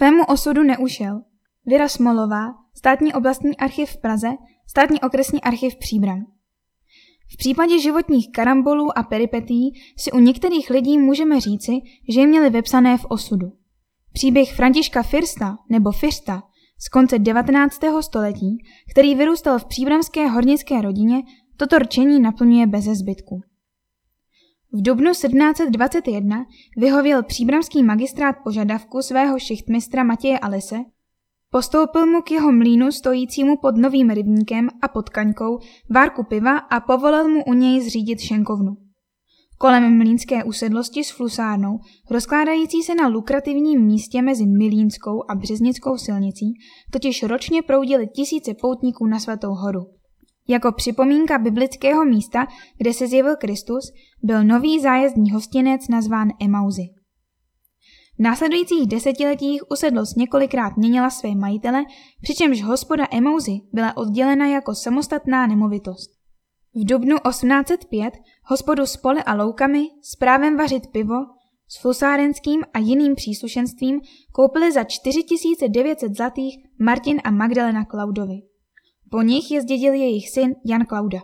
Svému osudu neušel. Věra Smolová, státní oblastní archiv v Praze, státní okresní archiv Příbram. V případě životních karambolů a peripetí si u některých lidí můžeme říci, že je měli vepsané v osudu. Příběh Františka Firsta nebo Firsta z konce 19. století, který vyrůstal v příbramské hornické rodině, toto rčení naplňuje bez zbytku. V dubnu 1721 vyhověl příbramský magistrát požadavku svého šichtmistra Matěje Alise, postoupil mu k jeho mlínu stojícímu pod novým rybníkem a pod kaňkou várku piva a povolil mu u něj zřídit šenkovnu. Kolem mlínské usedlosti s flusárnou, rozkládající se na lukrativním místě mezi Milínskou a Březnickou silnicí, totiž ročně proudily tisíce poutníků na Svatou horu. Jako připomínka biblického místa, kde se zjevil Kristus, byl nový zájezdní hostinec nazván Emauzy. V následujících desetiletích usedlost několikrát měnila své majitele, přičemž hospoda Emauzy byla oddělena jako samostatná nemovitost. V dubnu 1805 hospodu s pole a loukami, s právem vařit pivo, s fusárenským a jiným příslušenstvím koupili za 4900 zlatých Martin a Magdalena Klaudovi. Po nich je zdědil jejich syn Jan Klauda.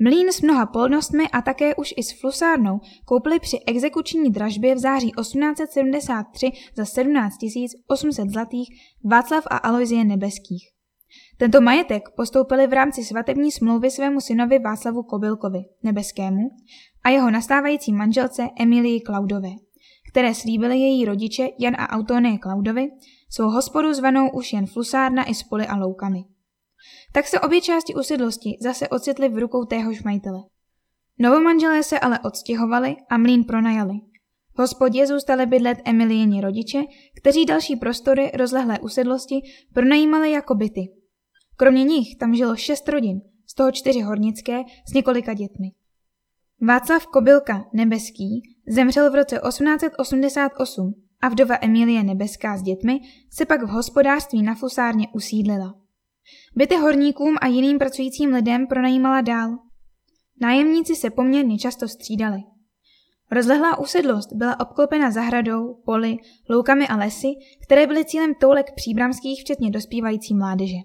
Mlín s mnoha polnostmi a také už i s flusárnou koupili při exekuční dražbě v září 1873 za 17 800 zlatých Václav a Aloizie Nebeských. Tento majetek postoupili v rámci svatební smlouvy svému synovi Václavu Kobylkovi, nebeskému, a jeho nastávající manželce Emilii Klaudové, které slíbily její rodiče Jan a Autonie Klaudovi, svou hospodu zvanou už jen flusárna i spoly a loukami. Tak se obě části usedlosti zase ocitly v rukou téhož majitele. Novomanželé se ale odstěhovali a mlín pronajali. V hospodě zůstali bydlet Emilieni rodiče, kteří další prostory rozlehlé usedlosti pronajímali jako byty. Kromě nich tam žilo šest rodin, z toho čtyři hornické s několika dětmi. Václav Kobylka Nebeský zemřel v roce 1888 a vdova Emilie Nebeská s dětmi se pak v hospodářství na Fusárně usídlila. Byty horníkům a jiným pracujícím lidem pronajímala dál. Nájemníci se poměrně často střídali. Rozlehlá usedlost byla obklopena zahradou, poli, loukami a lesy, které byly cílem toulek příbramských, včetně dospívající mládeže.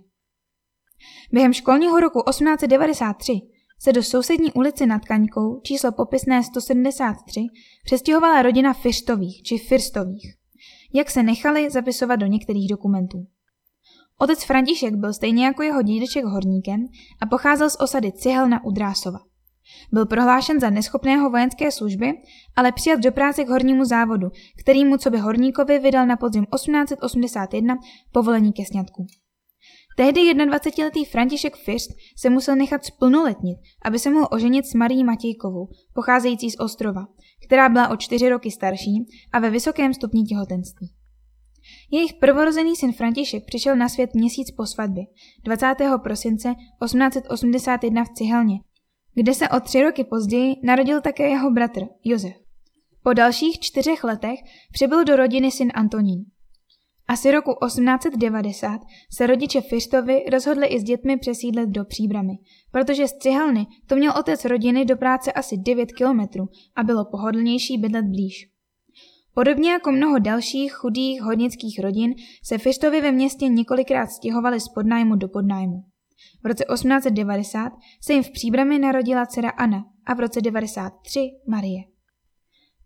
Během školního roku 1893 se do sousední ulice nad Kaňkou, číslo popisné 173, přestěhovala rodina Firstových či Firstových, jak se nechali zapisovat do některých dokumentů. Otec František byl stejně jako jeho dědeček horníkem a pocházel z osady Cihelna u Drásova. Byl prohlášen za neschopného vojenské služby, ale přijat do práce k hornímu závodu, který mu co by horníkovi vydal na podzim 1881 povolení ke sňatku. Tehdy 21-letý František First se musel nechat splnoletnit, aby se mohl oženit s Marí Matějkovou, pocházející z Ostrova, která byla o čtyři roky starší a ve vysokém stupni těhotenství. Jejich prvorozený syn František přišel na svět měsíc po svatbě, 20. prosince 1881 v Cihelně, kde se o tři roky později narodil také jeho bratr Josef. Po dalších čtyřech letech přibyl do rodiny syn Antonín. Asi roku 1890 se rodiče Fištovi rozhodli i s dětmi přesídlet do Příbramy, protože z Cihelny to měl otec rodiny do práce asi 9 kilometrů a bylo pohodlnější bydlet blíž. Podobně jako mnoho dalších chudých hodnických rodin se Fištovi ve městě několikrát stěhovali z podnájmu do podnájmu. V roce 1890 se jim v Příbrami narodila dcera Anna a v roce 93 Marie.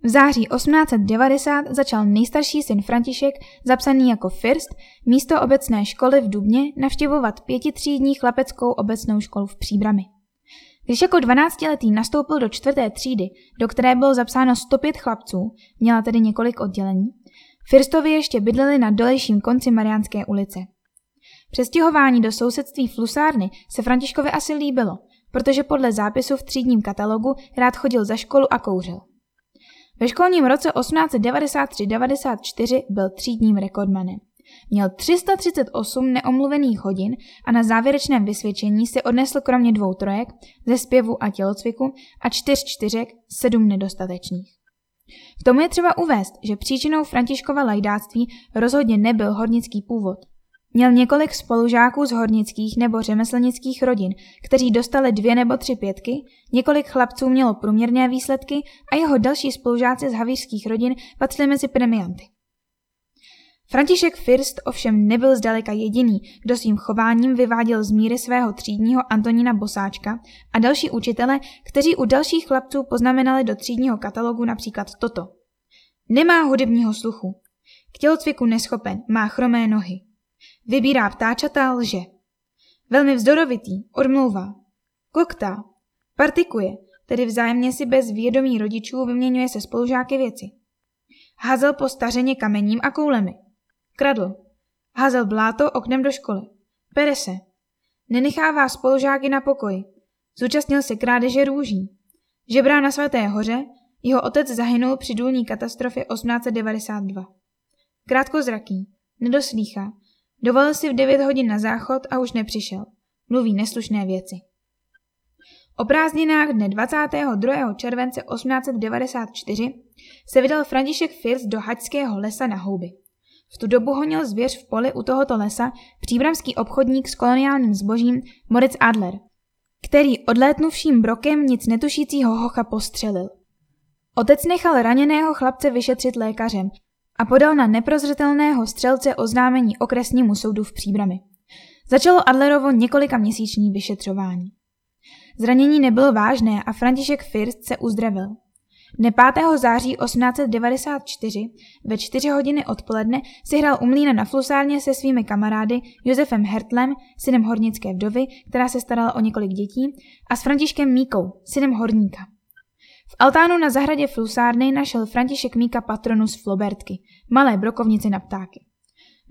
V září 1890 začal nejstarší syn František, zapsaný jako First, místo obecné školy v Dubně navštěvovat pětitřídní chlapeckou obecnou školu v Příbrami. Když jako 12-letý nastoupil do čtvrté třídy, do které bylo zapsáno 105 chlapců, měla tedy několik oddělení, Firstovi ještě bydleli na dolejším konci Mariánské ulice. Přestěhování do sousedství Flusárny se Františkovi asi líbilo, protože podle zápisu v třídním katalogu rád chodil za školu a kouřil. Ve školním roce 1893-94 byl třídním rekordmanem. Měl 338 neomluvených hodin a na závěrečném vysvědčení si odnesl kromě dvou trojek, ze zpěvu a tělocviku a čtyř čtyřek sedm nedostatečných. K tomu je třeba uvést, že příčinou Františkova lajdáctví rozhodně nebyl hornický původ. Měl několik spolužáků z hornických nebo řemeslnických rodin, kteří dostali dvě nebo tři pětky, několik chlapců mělo průměrné výsledky a jeho další spolužáci z havířských rodin patřili mezi premianty. František First ovšem nebyl zdaleka jediný, kdo svým chováním vyváděl z míry svého třídního Antonína Bosáčka a další učitele, kteří u dalších chlapců poznamenali do třídního katalogu například toto. Nemá hudebního sluchu. K tělocviku neschopen, má chromé nohy. Vybírá ptáčata, lže. Velmi vzdorovitý, odmlouvá. Koktá. Partikuje, tedy vzájemně si bez vědomí rodičů vyměňuje se spolužáky věci. Házel po stařeně kamením a koulemi. Kradl. Házel bláto oknem do školy. Pere se. Nenechává spolužáky na pokoji. Zúčastnil se krádeže růží. Žebrá na svaté hoře, jeho otec zahynul při důlní katastrofě 1892. Krátkozraký, nedoslýchá, dovolil si v 9 hodin na záchod a už nepřišel. Mluví neslušné věci. O prázdninách dne 22. července 1894 se vydal František Fils do Haďského lesa na houby. V tu dobu honil zvěř v poli u tohoto lesa příbramský obchodník s koloniálním zbožím Moritz Adler, který odlétnuvším brokem nic netušícího hocha postřelil. Otec nechal raněného chlapce vyšetřit lékařem a podal na neprozřetelného střelce oznámení okresnímu soudu v Příbrami. Začalo Adlerovo několika měsíční vyšetřování. Zranění nebylo vážné a František First se uzdravil. Dne 5. září 1894 ve 4 hodiny odpoledne si hrál u mlína na flusárně se svými kamarády Josefem Hertlem, synem hornické vdovy, která se starala o několik dětí, a s Františkem Míkou, synem horníka. V altánu na zahradě flusárny našel František Míka patronus Flobertky, malé brokovnice na ptáky.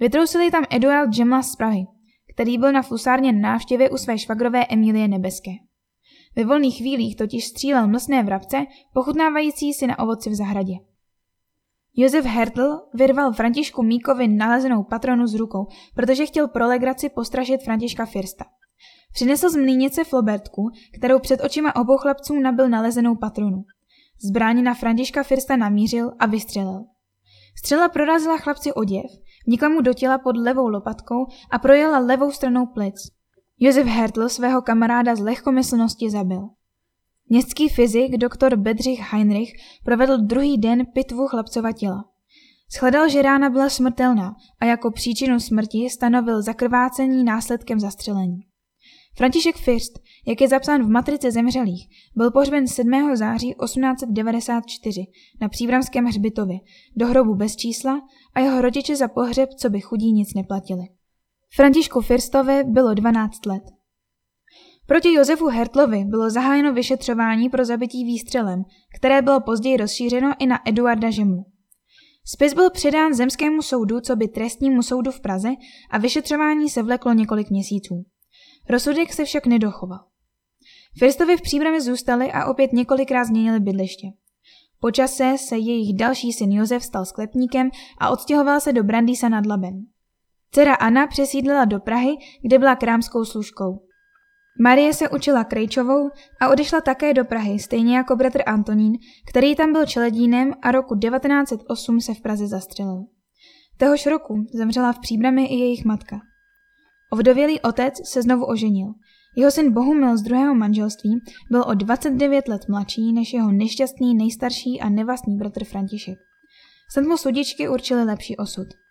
Vytrousili tam Eduard Gemla z Prahy, který byl na flusárně návštěvě u své švagrové Emilie Nebeské. Ve volných chvílích totiž střílel mlsné vrabce, pochutnávající si na ovoci v zahradě. Josef Hertl vyrval Františku Míkovi nalezenou patronu z rukou, protože chtěl pro legraci postrašit Františka Firsta. Přinesl z mlínice flobertku, kterou před očima obou chlapců nabil nalezenou patronu. Zbraň na Františka Firsta namířil a vystřelil. Střela prorazila chlapci oděv, vnikla mu do těla pod levou lopatkou a projela levou stranou plic. Josef Hertl svého kamaráda z lehkomyslnosti zabil. Městský fyzik doktor Bedřich Heinrich provedl druhý den pitvu chlapcova těla. Shledal, že rána byla smrtelná a jako příčinu smrti stanovil zakrvácení následkem zastřelení. František First, jak je zapsán v matrice zemřelých, byl pohřben 7. září 1894 na Příbramském hřbitově, do hrobu bez čísla a jeho rodiče za pohřeb, co by chudí nic neplatili. Františku Firstovi bylo 12 let. Proti Josefu Hertlovi bylo zahájeno vyšetřování pro zabití výstřelem, které bylo později rozšířeno i na Eduarda Žemu. Spis byl předán zemskému soudu, co by trestnímu soudu v Praze a vyšetřování se vleklo několik měsíců. Rozsudek se však nedochoval. Firstovi v příbrami zůstali a opět několikrát změnili bydliště. Po čase se jejich další syn Josef stal sklepníkem a odstěhoval se do Brandýsa nad Labem. Dcera Anna přesídlila do Prahy, kde byla krámskou služkou. Marie se učila Krejčovou a odešla také do Prahy, stejně jako bratr Antonín, který tam byl čeledínem a roku 1908 se v Praze zastřelil. Téhož roku zemřela v příbrami i jejich matka. Ovdovělý otec se znovu oženil. Jeho syn Bohumil z druhého manželství byl o 29 let mladší než jeho nešťastný nejstarší a nevlastní bratr František. Snad mu sudičky určili lepší osud –